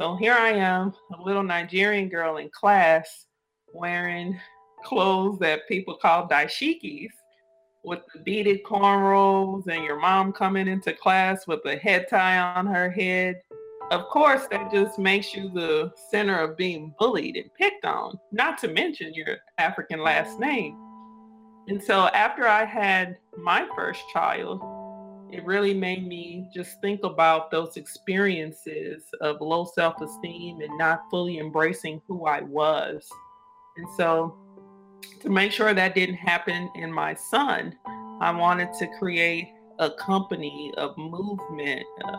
So here I am, a little Nigerian girl in class wearing clothes that people call dashikis with the beaded cornrows and your mom coming into class with a head tie on her head. Of course, that just makes you the center of being bullied and picked on, not to mention your African last name. And so after I had my first child, it really made me just think about those experiences of low self esteem and not fully embracing who I was. And so, to make sure that didn't happen in my son, I wanted to create a company of movement uh,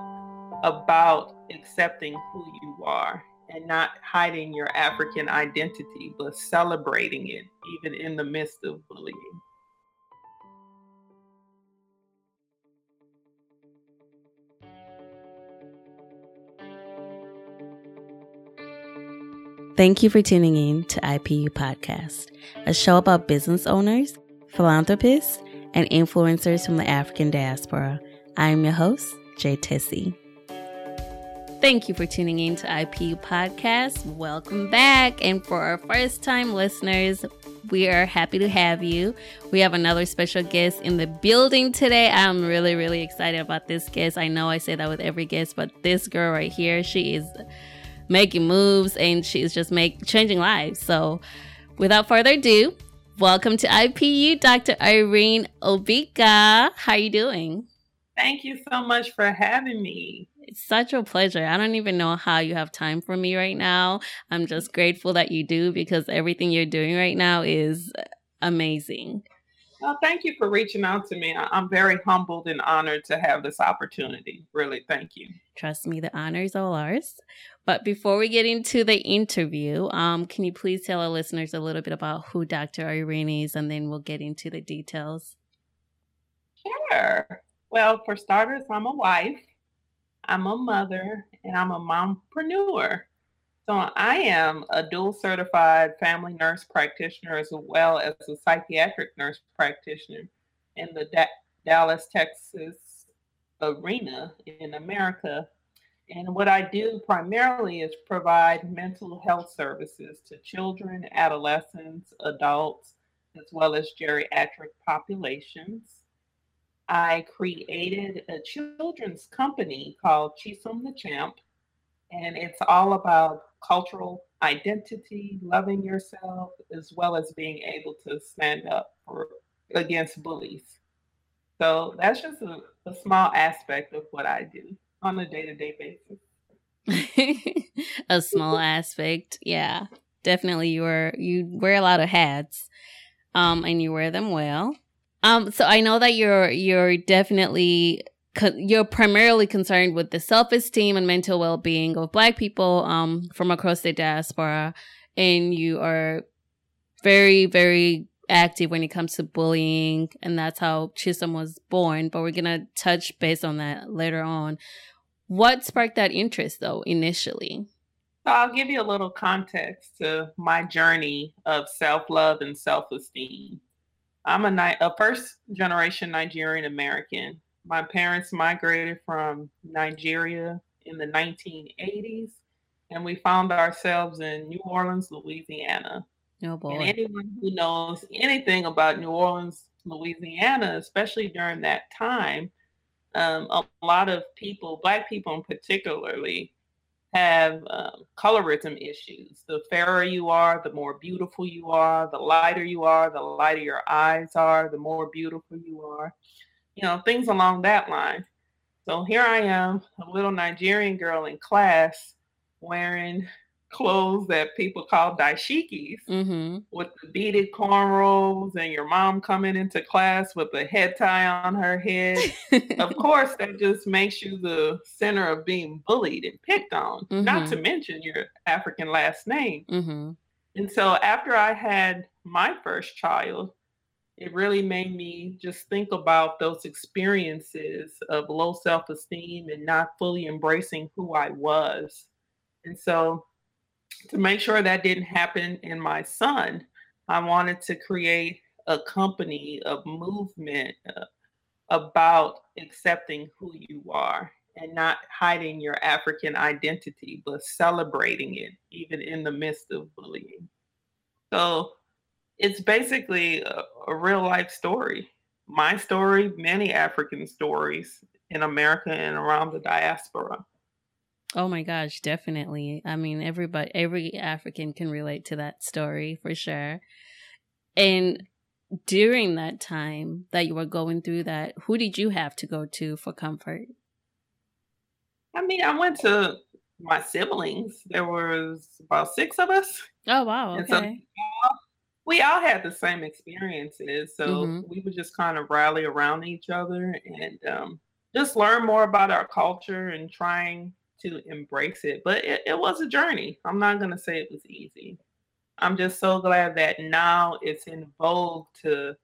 about accepting who you are and not hiding your African identity, but celebrating it even in the midst of bullying. Thank you for tuning in to IPU Podcast, a show about business owners, philanthropists, and influencers from the African diaspora. I am your host, Jay Tessie. Thank you for tuning in to IPU Podcast. Welcome back. And for our first time listeners, we are happy to have you. We have another special guest in the building today. I'm really, really excited about this guest. I know I say that with every guest, but this girl right here, she is making moves and she's just make changing lives. So without further ado, welcome to IPU, Dr. Irene Obika. How are you doing? Thank you so much for having me. It's such a pleasure. I don't even know how you have time for me right now. I'm just grateful that you do because everything you're doing right now is amazing. Well, thank you for reaching out to me. I'm very humbled and honored to have this opportunity. Really, thank you. Trust me, the honor is all ours. But before we get into the interview, um, can you please tell our listeners a little bit about who Dr. Irene is, and then we'll get into the details? Sure. Well, for starters, I'm a wife, I'm a mother, and I'm a mompreneur. So I am a dual certified family nurse practitioner as well as a psychiatric nurse practitioner in the da- Dallas, Texas arena in America. And what I do primarily is provide mental health services to children, adolescents, adults, as well as geriatric populations. I created a children's company called Chisom the Champ, and it's all about cultural identity, loving yourself, as well as being able to stand up for against bullies. So that's just a, a small aspect of what I do on a day-to-day basis. a small aspect, yeah. Definitely you wear you wear a lot of hats. Um and you wear them well. Um so I know that you're you're definitely you're primarily concerned with the self-esteem and mental well-being of black people um, from across the diaspora and you are very very active when it comes to bullying and that's how chisom was born but we're gonna touch base on that later on what sparked that interest though initially So i'll give you a little context to my journey of self-love and self-esteem i'm a, a first generation nigerian american my parents migrated from Nigeria in the 1980s, and we found ourselves in New Orleans, Louisiana. Oh boy. And anyone who knows anything about New Orleans, Louisiana, especially during that time, um, a lot of people, Black people in particularly, have um, colorism issues. The fairer you are, the more beautiful you are. The lighter you are, the lighter your eyes are, the more beautiful you are you know, things along that line. So here I am, a little Nigerian girl in class wearing clothes that people call dashikis mm-hmm. with the beaded cornrows and your mom coming into class with a head tie on her head. of course, that just makes you the center of being bullied and picked on, mm-hmm. not to mention your African last name. Mm-hmm. And so after I had my first child, it really made me just think about those experiences of low self esteem and not fully embracing who I was. And so, to make sure that didn't happen in my son, I wanted to create a company of movement uh, about accepting who you are and not hiding your African identity, but celebrating it even in the midst of bullying. So it's basically a, a real life story. My story, many African stories in America and around the diaspora. Oh my gosh, definitely. I mean, everybody, every African can relate to that story for sure. And during that time that you were going through that, who did you have to go to for comfort? I mean, I went to my siblings. There was about six of us. Oh wow! Okay. So we all had the same experiences, so mm-hmm. we would just kind of rally around each other and um, just learn more about our culture and trying to embrace it. But it, it was a journey. I'm not going to say it was easy. I'm just so glad that now it's in vogue to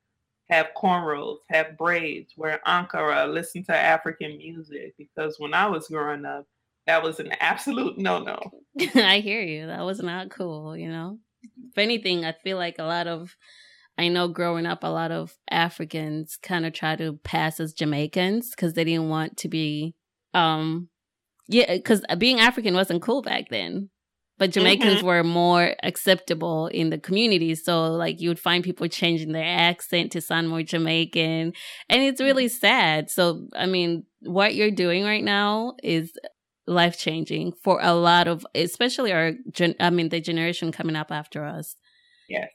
have cornrows, have braids, wear ankara, listen to African music. Because when I was growing up, that was an absolute no no. I hear you. That was not cool, you know? If anything, I feel like a lot of, I know growing up, a lot of Africans kind of try to pass as Jamaicans because they didn't want to be um yeah, because being African wasn't cool back then. But Jamaicans mm-hmm. were more acceptable in the community. So, like, you would find people changing their accent to sound more Jamaican. And it's really mm-hmm. sad. So, I mean, what you're doing right now is life changing for a lot of, especially our, gen- I mean, the generation coming up after us. Yes.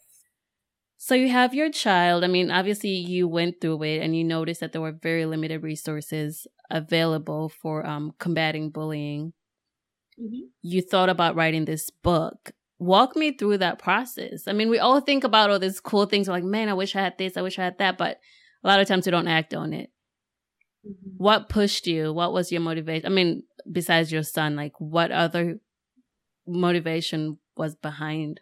So you have your child. I mean, obviously you went through it and you noticed that there were very limited resources available for um, combating bullying. Mm-hmm. You thought about writing this book. Walk me through that process. I mean, we all think about all these cool things. We're like, man, I wish I had this. I wish I had that. But a lot of times we don't act on it. Mm-hmm. What pushed you? What was your motivation? I mean, besides your son, like what other motivation was behind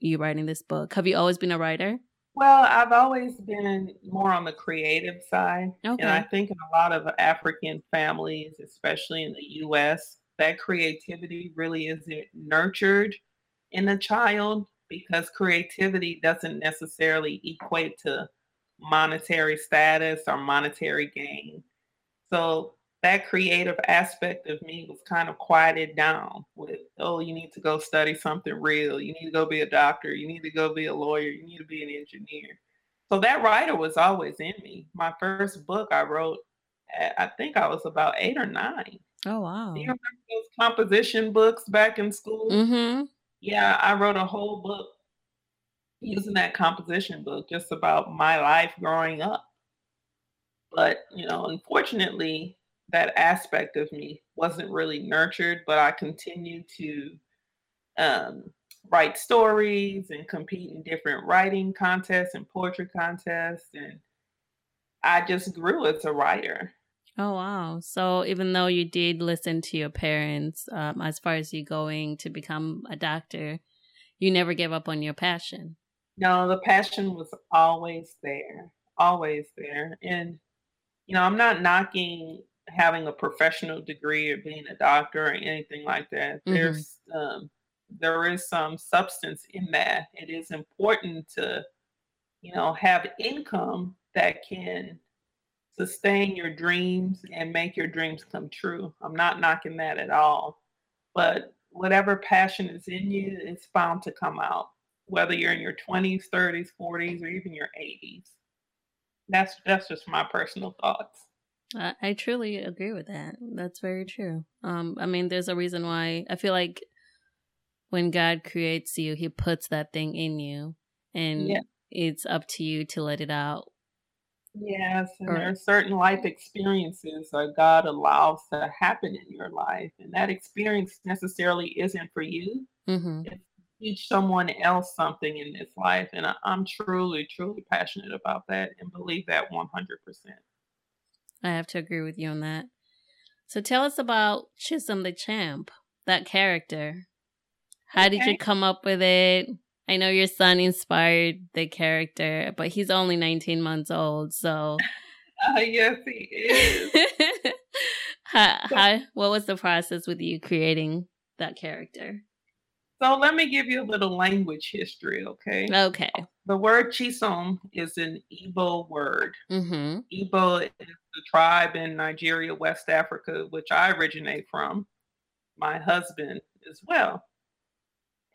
you writing this book? Have you always been a writer? Well, I've always been more on the creative side. Okay. And I think in a lot of African families, especially in the US, that creativity really isn't nurtured in the child because creativity doesn't necessarily equate to monetary status or monetary gain. So that creative aspect of me was kind of quieted down with, oh, you need to go study something real. You need to go be a doctor. You need to go be a lawyer. You need to be an engineer. So that writer was always in me. My first book I wrote, I think I was about eight or nine. Oh, wow. Do you remember those composition books back in school? Mm-hmm. Yeah, I wrote a whole book using that composition book just about my life growing up. But, you know, unfortunately, that aspect of me wasn't really nurtured, but I continued to um, write stories and compete in different writing contests and poetry contests. And I just grew as a writer. Oh, wow. So even though you did listen to your parents um, as far as you going to become a doctor, you never gave up on your passion. No, the passion was always there, always there. And, you know, I'm not knocking having a professional degree or being a doctor or anything like that. Mm-hmm. There's um, there is some substance in that. It is important to, you know, have income that can sustain your dreams and make your dreams come true. I'm not knocking that at all. But whatever passion is in you, it's bound to come out, whether you're in your 20s, 30s, 40s, or even your 80s. That's that's just my personal thoughts. I, I truly agree with that. That's very true. Um, I mean, there's a reason why I feel like when God creates you, He puts that thing in you, and yeah. it's up to you to let it out. Yes, and or, there are certain life experiences that God allows to happen in your life, and that experience necessarily isn't for you. Mm-hmm. It's teach someone else something in this life, and I, I'm truly, truly passionate about that and believe that 100 percent. I have to agree with you on that. So tell us about Chisom the Champ, that character. How okay. did you come up with it? I know your son inspired the character, but he's only 19 months old, so. Uh, yes, he is. how, how, what was the process with you creating that character? So let me give you a little language history, okay? Okay. The word chisom is an Igbo word. Mm-hmm. Igbo is the tribe in Nigeria, West Africa, which I originate from, my husband as well.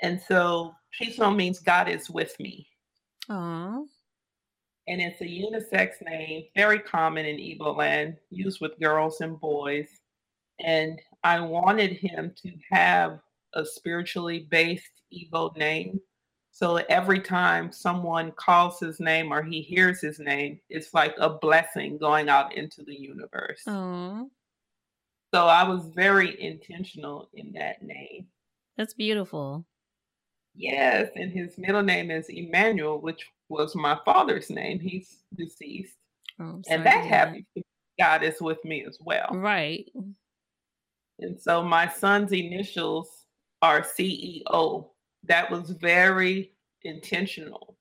And so Chisom means God is with me. Aww. And it's a unisex name, very common in Igbo land, used with girls and boys. And I wanted him to have a spiritually based Igbo name. So every time someone calls his name or he hears his name, it's like a blessing going out into the universe. Aww. So I was very intentional in that name. That's beautiful. Yes, and his middle name is Emmanuel, which was my father's name. He's deceased. Oh, and that happens. God is with me as well. Right. And so my son's initials are CEO. That was very intentional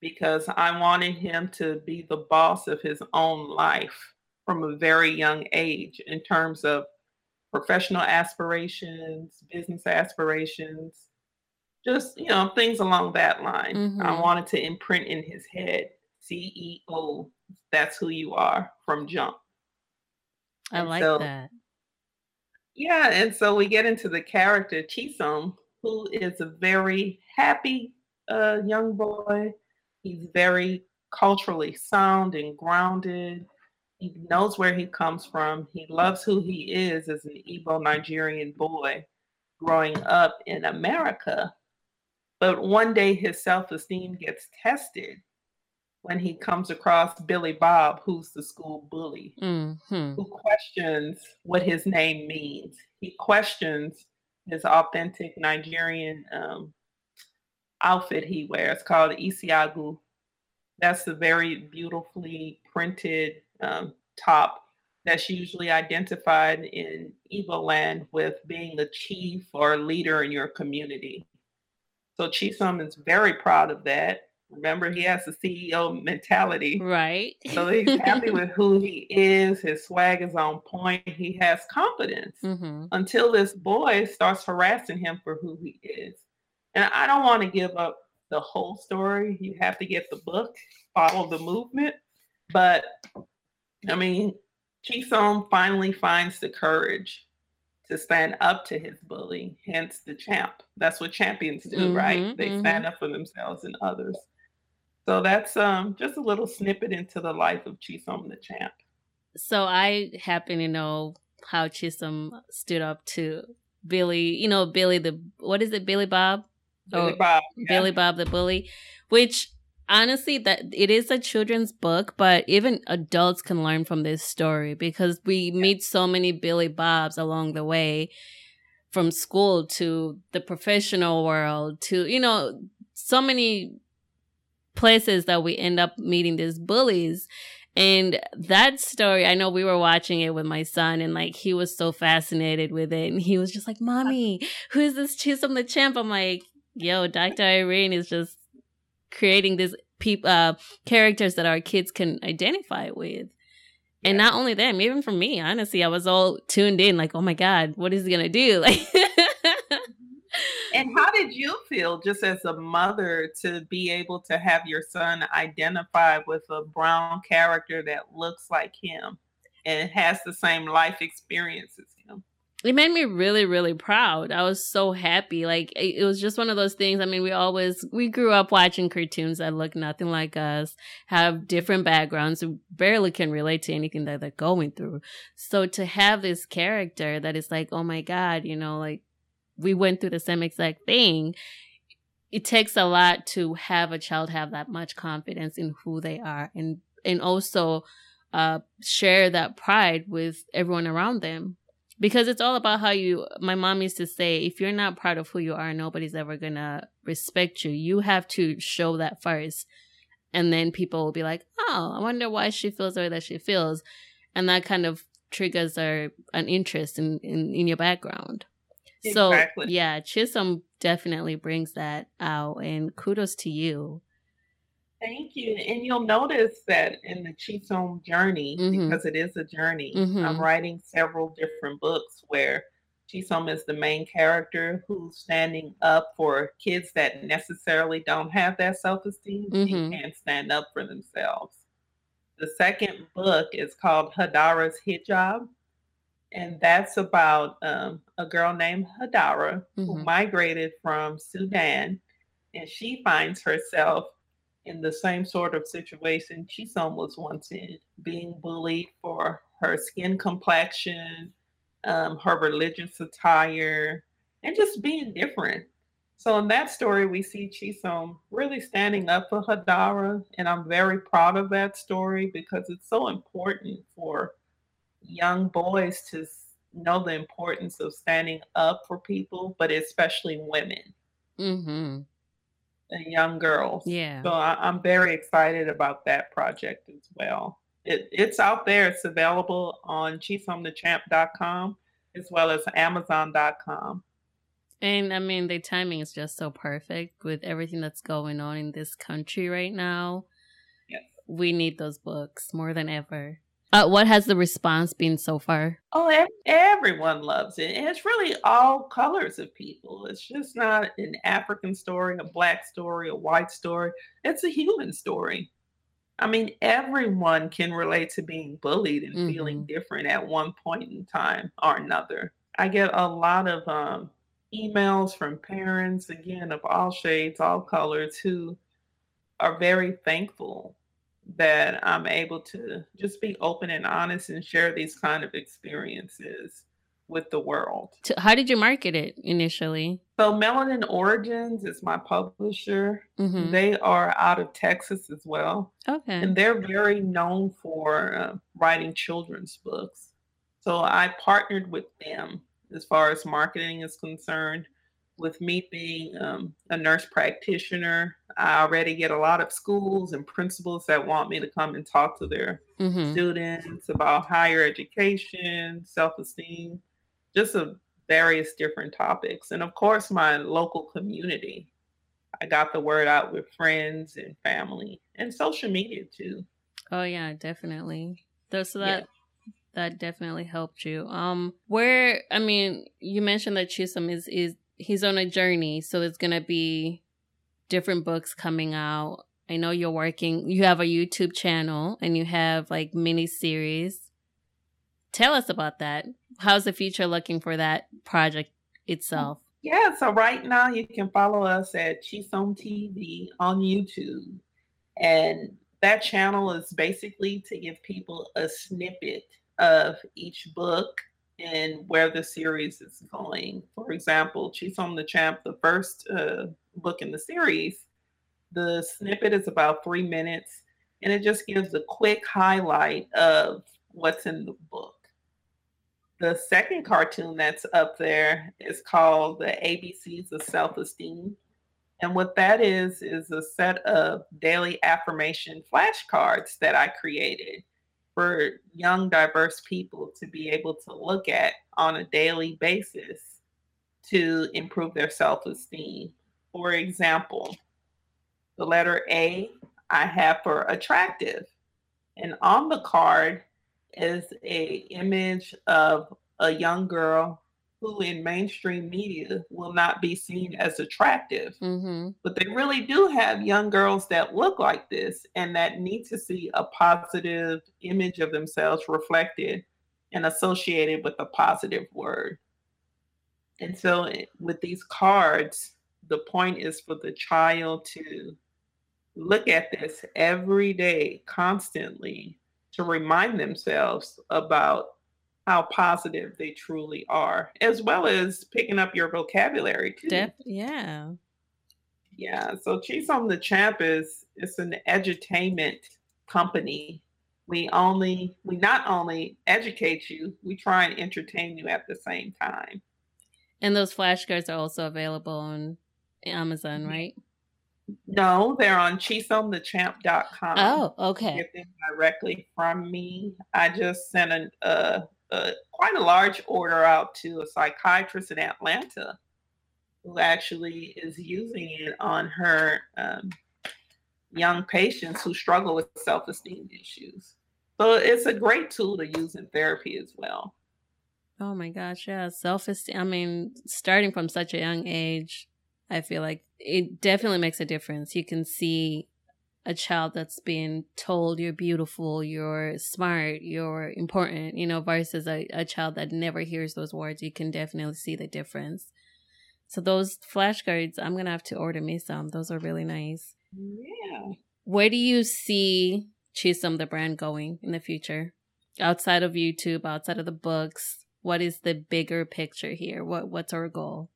because I wanted him to be the boss of his own life from a very young age in terms of professional aspirations, business aspirations, just, you know, things along that line. Mm-hmm. I wanted to imprint in his head CEO, that's who you are from jump. I and like so, that. Yeah, and so we get into the character Chisom, who is a very happy uh, young boy. He's very culturally sound and grounded. He knows where he comes from. He loves who he is as an Igbo Nigerian boy growing up in America. But one day his self esteem gets tested when he comes across Billy Bob, who's the school bully, mm-hmm. who questions what his name means. He questions his authentic Nigerian um, outfit he wears called Isiagu. That's the very beautifully printed um, top that's usually identified in Igbo land with being the chief or leader in your community. So Chisom is very proud of that. Remember, he has the CEO mentality. Right. So he's happy with who he is. His swag is on point. He has confidence mm-hmm. until this boy starts harassing him for who he is. And I don't want to give up the whole story. You have to get the book, follow the movement. But I mean, Chisom finally finds the courage to stand up to his bully, hence the champ. That's what champions do, mm-hmm, right? They mm-hmm. stand up for themselves and others. So that's um, just a little snippet into the life of Chisom the champ. So I happen to know how Chisom stood up to Billy, you know, Billy the what is it, Billy Bob? Billy oh, Bob. Yeah. Billy Bob the bully, which honestly that it is a children's book, but even adults can learn from this story because we meet so many Billy Bobs along the way from school to the professional world to you know so many places that we end up meeting these bullies. And that story, I know we were watching it with my son and like he was so fascinated with it. And he was just like, Mommy, who's this Chisom the Champ? I'm like, yo, Dr. Irene is just creating these peop- uh, characters that our kids can identify with. And not only them, even for me, honestly, I was all tuned in, like, oh my God, what is he gonna do? Like and how did you feel just as a mother to be able to have your son identify with a brown character that looks like him and has the same life experience as him? It made me really, really proud. I was so happy. Like it was just one of those things. I mean, we always we grew up watching cartoons that look nothing like us, have different backgrounds, we barely can relate to anything that they're going through. So to have this character that is like, oh my God, you know, like we went through the same exact thing it takes a lot to have a child have that much confidence in who they are and and also uh, share that pride with everyone around them. Because it's all about how you my mom used to say if you're not proud of who you are nobody's ever gonna respect you. You have to show that first. And then people will be like oh i wonder why she feels the way that she feels. And that kind of triggers our an interest in in, in your background so yeah, Chisom definitely brings that out, and kudos to you. Thank you. And you'll notice that in the Chisom journey, mm-hmm. because it is a journey, mm-hmm. I'm writing several different books where Chisom is the main character who's standing up for kids that necessarily don't have that self esteem mm-hmm. and can't stand up for themselves. The second book is called Hadara's Hijab, and that's about um, a girl named Hadara mm-hmm. who migrated from Sudan, and she finds herself in the same sort of situation Chisom was once in, being bullied for her skin complexion, um, her religious attire, and just being different. So in that story, we see Chisom really standing up for Hadara, and I'm very proud of that story because it's so important for young boys to know the importance of standing up for people, but especially women. Mm-hmm. And young girls. Yeah. So I, am very excited about that project as well. It, it's out there. It's available on chisomthechamp.com as well as amazon.com. And I mean, the timing is just so perfect with everything that's going on in this country right now. Yes. We need those books more than ever. Uh, what has the response been so far? Oh, everyone loves it. And it's really all colors of people. It's just not an African story, a black story, a white story. It's a human story. I mean, everyone can relate to being bullied and mm-hmm. feeling different at one point in time or another. I get a lot of um, emails from parents, again, of all shades, all colors, who are very thankful that I'm able to just be open and honest and share these kind of experiences with the world. How did you market it initially? So, Melanin Origins is my publisher. Mm-hmm. They are out of Texas as well. Okay. And they're very known for uh, writing children's books. So, I partnered with them as far as marketing is concerned. With me being um, a nurse practitioner, I already get a lot of schools and principals that want me to come and talk to their mm-hmm. students about higher education, self esteem, just a various different topics. And of course, my local community. I got the word out with friends and family and social media too. Oh yeah, definitely. So that yeah that definitely helped you. Um, where I mean, you mentioned that Chisom is is he's on a journey, so there's gonna be different books coming out. I know you're working. You have a YouTube channel and you have like mini series. Tell us about that. How's the future looking for that project itself? Yeah, so right now you can follow us at Chisom TV on YouTube. And that channel is basically to give people a snippet of each book and where the series is going. For example, Chisom the Champ, the first uh, book in the series, the snippet is about three minutes and it just gives a quick highlight of what's in the book. The second cartoon that's up there is called The ABCs of Self Esteem. And what that is, is a set of daily affirmation flashcards that I created for young, diverse people to be able to look at on a daily basis to improve their self esteem. For example, the letter A I have for attractive. And on the card is a image of a young girl who in mainstream media will not be seen as attractive. Mm-hmm. But they really do have young girls that look like this and that need to see a positive image of themselves reflected and associated with a positive word. And so, eh, with these cards, the point is for the child to look at this every day, constantly, to remind themselves about how positive they truly are, as well as picking up your vocabulary too. Def- yeah. Yeah. So Chisom the Champ is it's an edutainment company. We only we not only educate you, we try and entertain you at the same time. And those flashcards are also available on Amazon, mm-hmm. right? No, they're on chisomthechamp.com. Oh, okay. Get them directly from me. I just sent a, quite a large order out to a psychiatrist in Atlanta who actually is using it on her um, young patients who struggle with self esteem issues. So it's a great tool to use in therapy as well. Oh my gosh, yeah. Self esteem. I mean, starting from such a young age, I feel like it definitely makes a difference. You can see a child that's being told you're beautiful, you're smart, you're important, you know, versus a, a child that never hears those words, you can definitely see the difference. So those flashcards, I'm gonna have to order me some. Those are really nice. Yeah. Where do you see Chisom the brand going in the future? Outside of YouTube, outside of the books, what is the bigger picture here? What what's our goal?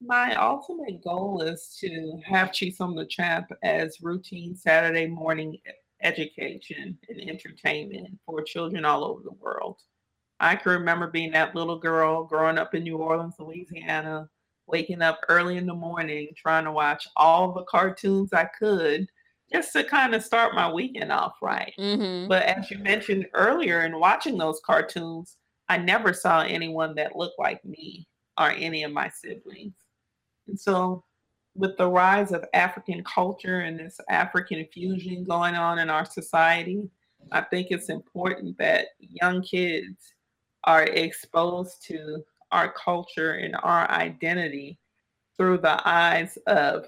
My ultimate goal is to have Chisom the Champ as routine Saturday morning education and entertainment for children all over the world. I can remember being that little girl growing up in New Orleans, Louisiana, waking up early in the morning trying to watch all the cartoons I could just to kind of start my weekend off right. Mm-hmm. But as you mentioned earlier, in watching those cartoons, I never saw anyone that looked like me or any of my siblings. And so, with the rise of African culture and this African fusion going on in our society, I think it's important that young kids are exposed to our culture and our identity through the eyes of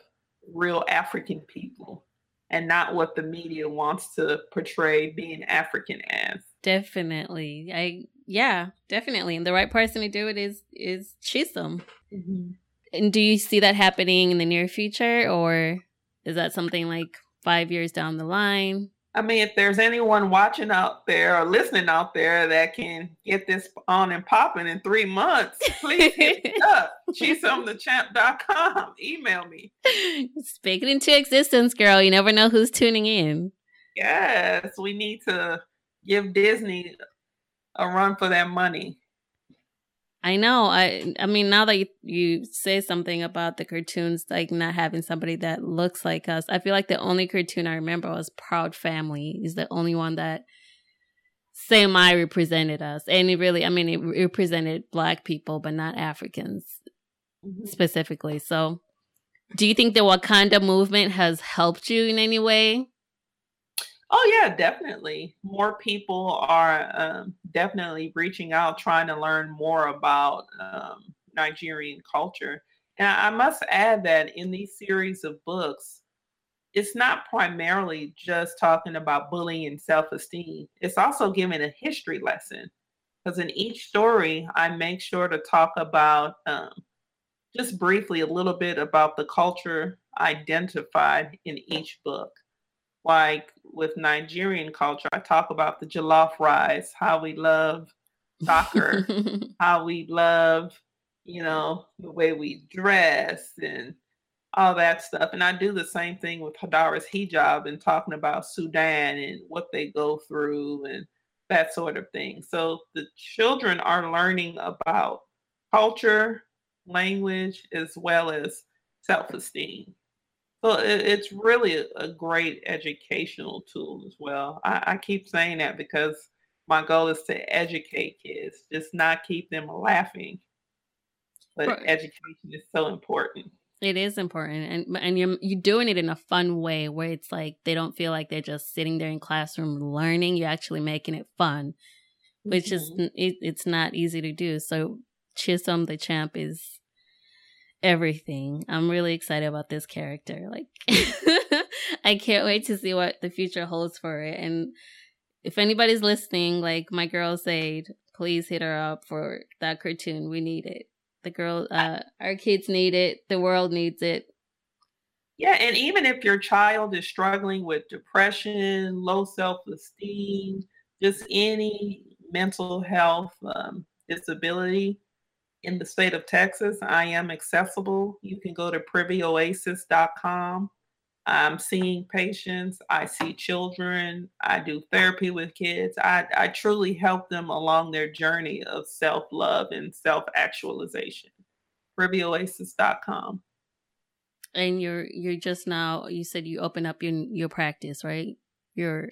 real African people and not what the media wants to portray being African as. Definitely. I yeah, definitely. And the right person to do it is is Chisom. Mm-hmm. And do you see that happening in the near future, or is that something like five years down the line? I mean, if there's anyone watching out there or listening out there that can get this on and popping in three months, please hit me up. ChisomTheChamp.com. Email me. Speak it into existence, girl. You never know who's tuning in. Yes, we need to give Disney a run for their money. I know. I I mean, now that you, you say something about the cartoons, like not having somebody that looks like us, I feel like the only cartoon I remember was Proud Family. Is the only one that semi represented us, and it really, I mean, it represented Black people, but not Africans mm-hmm. specifically. So, do you think the Wakanda movement has helped you in any way? Oh yeah, definitely. More people are um, definitely reaching out, trying to learn more about um, Nigerian culture. And I must add that in these series of books, it's not primarily just talking about bullying and self-esteem. It's also giving a history lesson. Because in each story, I make sure to talk about um, just briefly a little bit about the culture identified in each book like with Nigerian culture, I talk about the jollof rice, how we love soccer, how we love, you know, the way we dress and all that stuff. And I do the same thing with Hadara's hijab and talking about Sudan and what they go through and that sort of thing. So the children are learning about culture, language, as well as self esteem. So it, it's really a, a, great educational tool as well. I, I, keep saying that because my goal is to educate kids, just not keep them laughing. But right. education is so important. It is important, and and you're you're doing it in a fun way where it's like they don't feel like they're just sitting there in classroom learning. You're actually making it fun, which mm-hmm. is it, it's not easy to do. So Chisom the champ is everything. I'm really excited about this character. Like I can't wait to see what the future holds for it. And if anybody's listening, like my girl said, please hit her up for that cartoon. We need it. The girl uh our kids need it. The world needs it. Yeah, and even if your child is struggling with depression, low self-esteem, just any mental health um, disability, in the state of Texas, I am accessible. You can go to privyoasis.com. I'm seeing patients, I see children, I do therapy with kids. I, I truly help them along their journey of self love and self actualization. privyoasis.com. And you're you're just now you said you open up your your practice, right? Your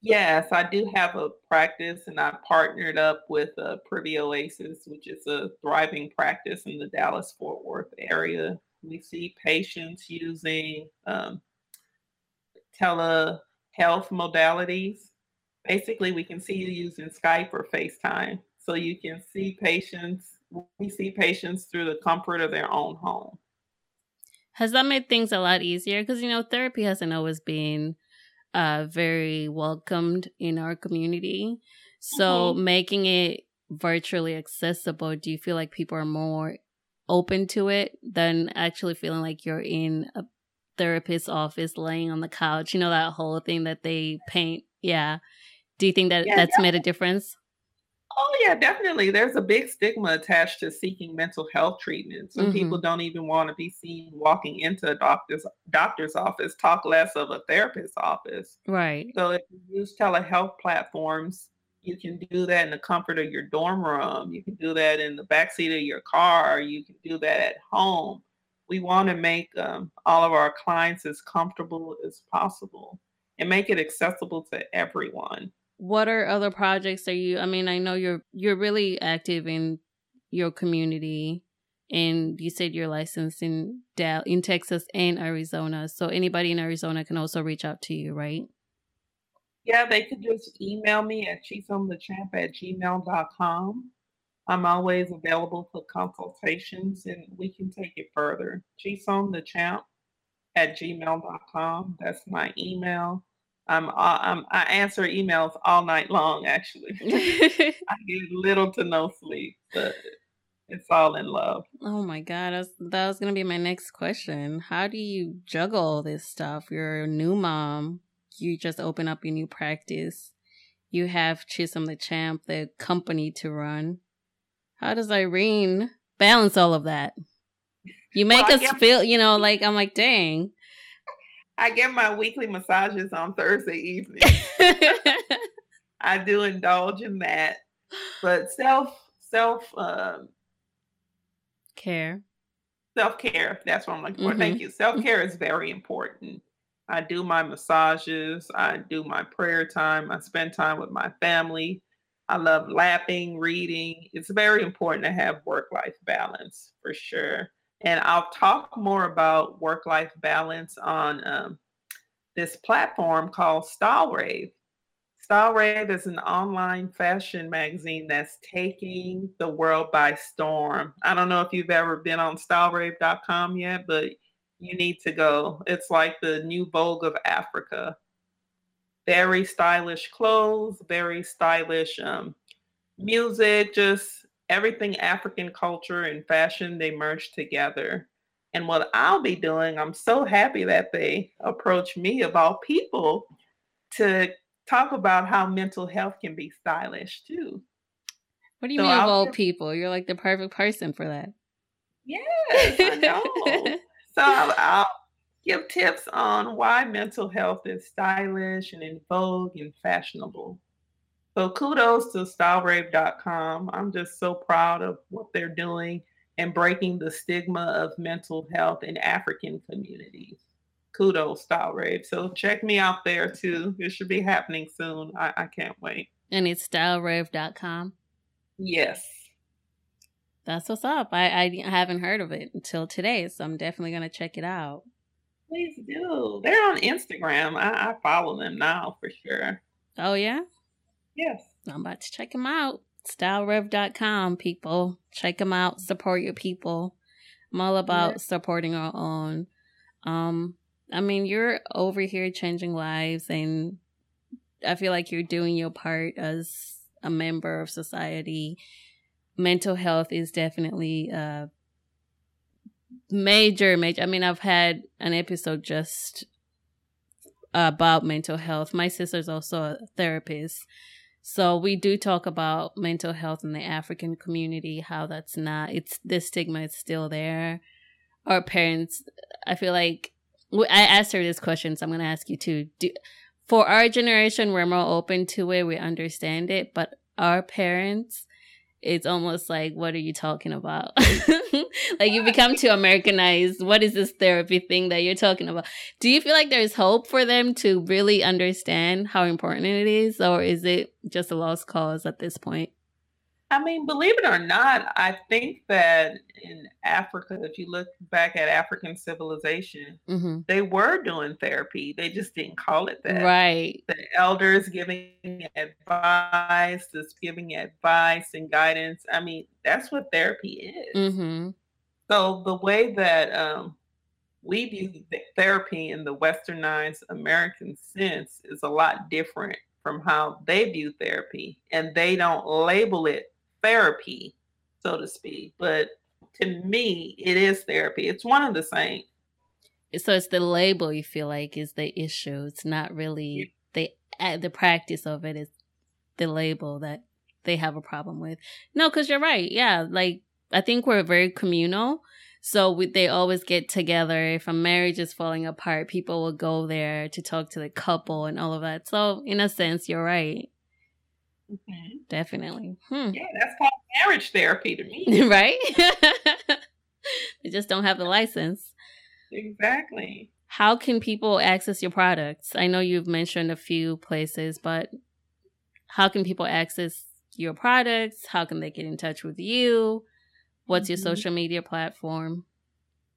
Yes, I do have a practice, and I partnered up with uh, Privy Oasis, which is a thriving practice in the Dallas Fort Worth area. We see patients using um, telehealth modalities. Basically, we can see you using Skype or FaceTime. So you can see patients, we see patients through the comfort of their own home. Has that made things a lot easier? Because, you know, therapy hasn't always been uh, very welcomed in our community. So mm-hmm. making it virtually accessible, do you feel like people are more open to it than actually feeling like you're in a therapist's office laying on the couch? You know, that whole thing that they paint. Yeah. Do you think that yeah, that's made a difference? Oh yeah, definitely. There's a big stigma attached to seeking mental health treatment. Some mm-hmm. people don't even want to be seen walking into a doctor's doctor's office, talk less of a therapist's office. Right. So if you use telehealth platforms, you can do that in the comfort of your dorm room. You can do that in the backseat of your car. You can do that at home. We want to make um, all of our clients as comfortable as possible and make it accessible to everyone what are other projects are you i mean i know you're you're really active in your community and you said you're licensed in Dal- in texas and arizona. So anybody in arizona can also reach out to you right? Yeah they could just email me at chisomthechamp at gmail.com i'm always available for consultations and we can take it further. chisomthechamp at gmail.com that's my email I'm, uh, I'm I answer emails all night long. Actually, I get little to no sleep, but it's all in love. Oh my god, was, that was gonna be my next question. How do you juggle all this stuff? You're a new mom. You just open up your new practice. You have Chisom the Champ, the company to run. How does Irene balance all of that? You make well, us feel, you know, like I'm like, dang. I get my weekly massages on Thursday evening. I do indulge in that, but self self um, care, self care. That's what I'm looking for. Mm-hmm. Thank you. Self care is very important. I do my massages. I do my prayer time. I spend time with my family. I love lapping, reading. It's very important to have work life balance for sure. And I'll talk more about work life balance on um, this platform called Style Rave. Style Rave is an online fashion magazine that's taking the world by storm. I don't know if you've ever been on stylerave.com yet, but you need to go. It's like the new Vogue of Africa. Very stylish clothes, very stylish um, music, just everything African culture and fashion, they merge together. And what I'll be doing, I'm so happy that they approached me about people to talk about how mental health can be stylish too. What do you so mean of all people? You're like the perfect person for that. Yes, I know. so I'll, I'll give tips on why mental health is stylish and in vogue and fashionable. So kudos to stylerave.com. I'm just so proud of what they're doing and breaking the stigma of mental health in African communities. Kudos, Style Rave. So check me out there too. It should be happening soon. I, I can't wait. And it's stylerave.com. Yes. That's what's up. I, I haven't heard of it until today, so I'm definitely going to check it out. Please do. They're on Instagram. I, I follow them now for sure. Oh, yeah? Yes. I'm about to check them out. StyleRave.com, people. Check them out. Support your people. I'm all about yeah. supporting our own. Um, I mean, you're over here changing lives, and I feel like you're doing your part as a member of society. Mental health is definitely a major, major. I mean, I've had an episode just about mental health. My sister's also a therapist. So we do talk about mental health in the African community, how that's not, it's the stigma is still there. Our parents, I feel like, I asked her this question, so I'm going to ask you too. Do, for our generation, we're more open to it, we understand it, but our parents, it's almost like, what are you talking about? like you become too Americanized. What is this therapy thing that you're talking about? Do you feel like there's hope for them to really understand how important it is, or is it just a lost cause at this point? I mean, believe it or not, I think that in Africa, if you look back at African civilization, mm-hmm. they were doing therapy. They just didn't call it that. Right. The elders giving advice, just giving advice and guidance. I mean, that's what therapy is. Mm-hmm. So the way that um, we view therapy in the westernized American sense is a lot different from how they view therapy. And they don't label it therapy, so to speak. But to me, it is therapy. It's one of the same. So it's the label you feel like is the issue. It's not really the the practice of it is the label that they have a problem with. No, because you're right. Yeah, like I think we're very communal. So we, they always get together. If a marriage is falling apart, people will go there to talk to the couple and all of that. So in a sense, you're right. Mm-hmm. Definitely. Hmm. Yeah, that's called marriage therapy to me. right? they just don't have the license. Exactly. How can people access your products? I know you've mentioned a few places, but how can people access your products? How can they get in touch with you? What's your mm-hmm. social media platform?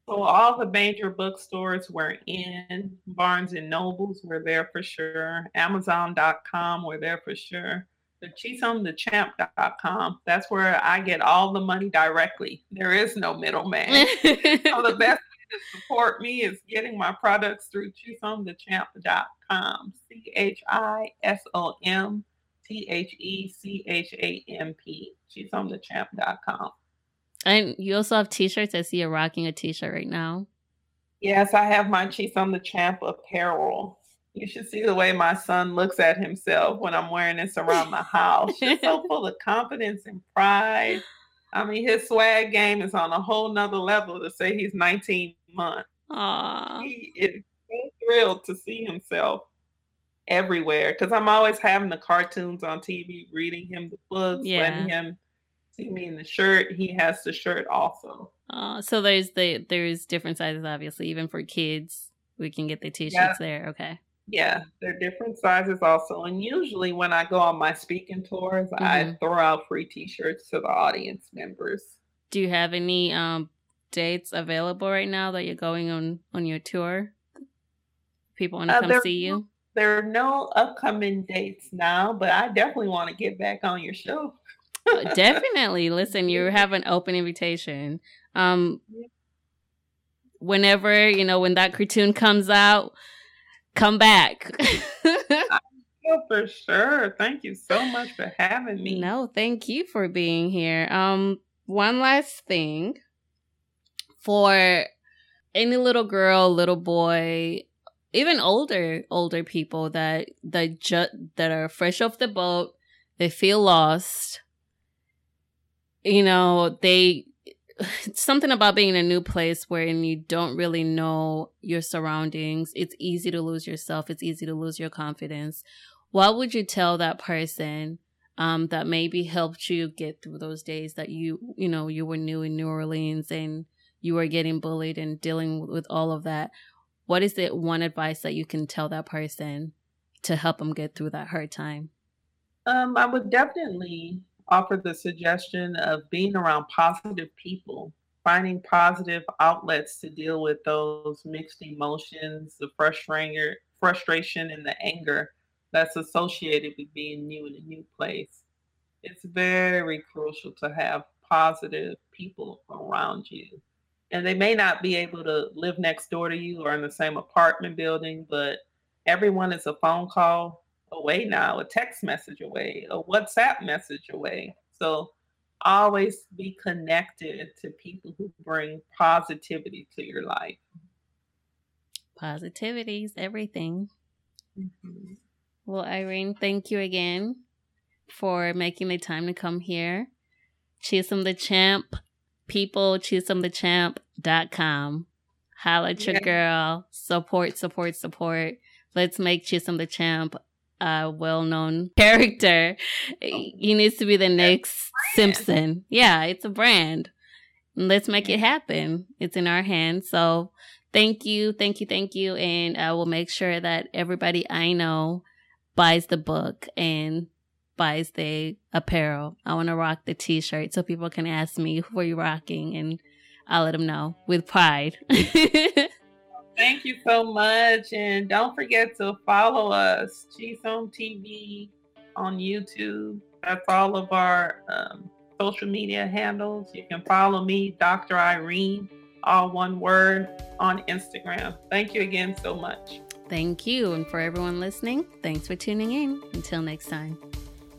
So all the major bookstores were in Barnes and Nobles were there for sure. Amazon.com were there for sure. The ChisomTheChamp.com. That's where I get all the money directly. There is no middleman. so the best way to support me is getting my products through ChisomTheChamp.com. C H I S O M T H E C H A M P. ChisomTheChamp.com. And you also have t-shirts. I see you're rocking a t-shirt right now. Yes, I have my Chisom the Champ apparel. You should see the way my son looks at himself when I'm wearing this around the house. Just so full of confidence and pride. I mean, his swag game is on a whole nother level to say he's 19 months. Aww. He is so thrilled to see himself everywhere because I'm always having the cartoons on TV, reading him the books, yeah. letting him see me in the shirt. He has the shirt also. Uh, so there's the there's different sizes, obviously, even for kids. We can get the t-shirts yeah. there. Okay. Yeah, they're different sizes also. And usually when I go on my speaking tours, mm-hmm. I throw out free t-shirts to the audience members. Do you have any um dates available right now that you're going on on your tour? People want to uh, come see you? There are no upcoming dates now, but I definitely want to get back on your show. Uh, definitely. Listen, you have an open invitation. Um, whenever you know when that cartoon comes out, come back. for sure. Thank you so much for having me. No, thank you for being here. Um, one last thing for any little girl, little boy, even older older people that that ju- that are fresh off the boat, they feel lost you know, they something about being in a new place where you don't really know your surroundings. It's easy to lose yourself. It's easy to lose your confidence. What would you tell that person um, that maybe helped you get through those days that you, you know, you were new in New Orleans and you were getting bullied and dealing with all of that? What is it one advice that you can tell that person to help them get through that hard time? Um, I would definitely offer the suggestion of being around positive people, finding positive outlets to deal with those mixed emotions, the frustration, frustration and the anger that's associated with being new in a new place. It's very crucial to have positive people around you. And they may not be able to live next door to you or in the same apartment building, but everyone is a phone call away now, a text message away, a WhatsApp message away. So always be connected to people who bring positivity to your life. Positivity is everything. Mm-hmm. Well, Irene, thank you again for making the time to come here. Chisom the Champ, people, chisomthechamp.com. Holla at your yeah. girl. Support, support, support. Let's make Chisom the Champ a well-known character. He needs to be the next Simpson. Yeah, it's a brand. Let's make it happen. It's in our hands. So thank you, thank you, thank you. And uh, I will make sure that everybody I know buys the book and buys the apparel. I want to rock the t-shirt so people can ask me who are you rocking and I'll let them know with pride. Thank you so much. And don't forget to follow us, Chisom TV on YouTube. That's all of our um, social media handles. You can follow me, Dr. Irene all one word, on Instagram. Thank you again so much. Thank you. And for everyone listening, thanks for tuning in. Until next time.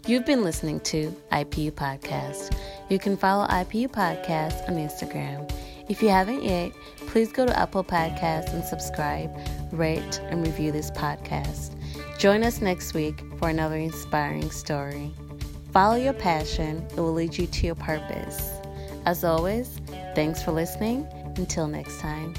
You've been listening to IPU Podcast. You can follow IPU Podcast on Instagram. If you haven't yet, please go to Apple Podcasts and subscribe, rate, and review this podcast. Join us next week for another inspiring story. Follow your passion, it will lead you to your purpose. As always, thanks for listening. Until next time.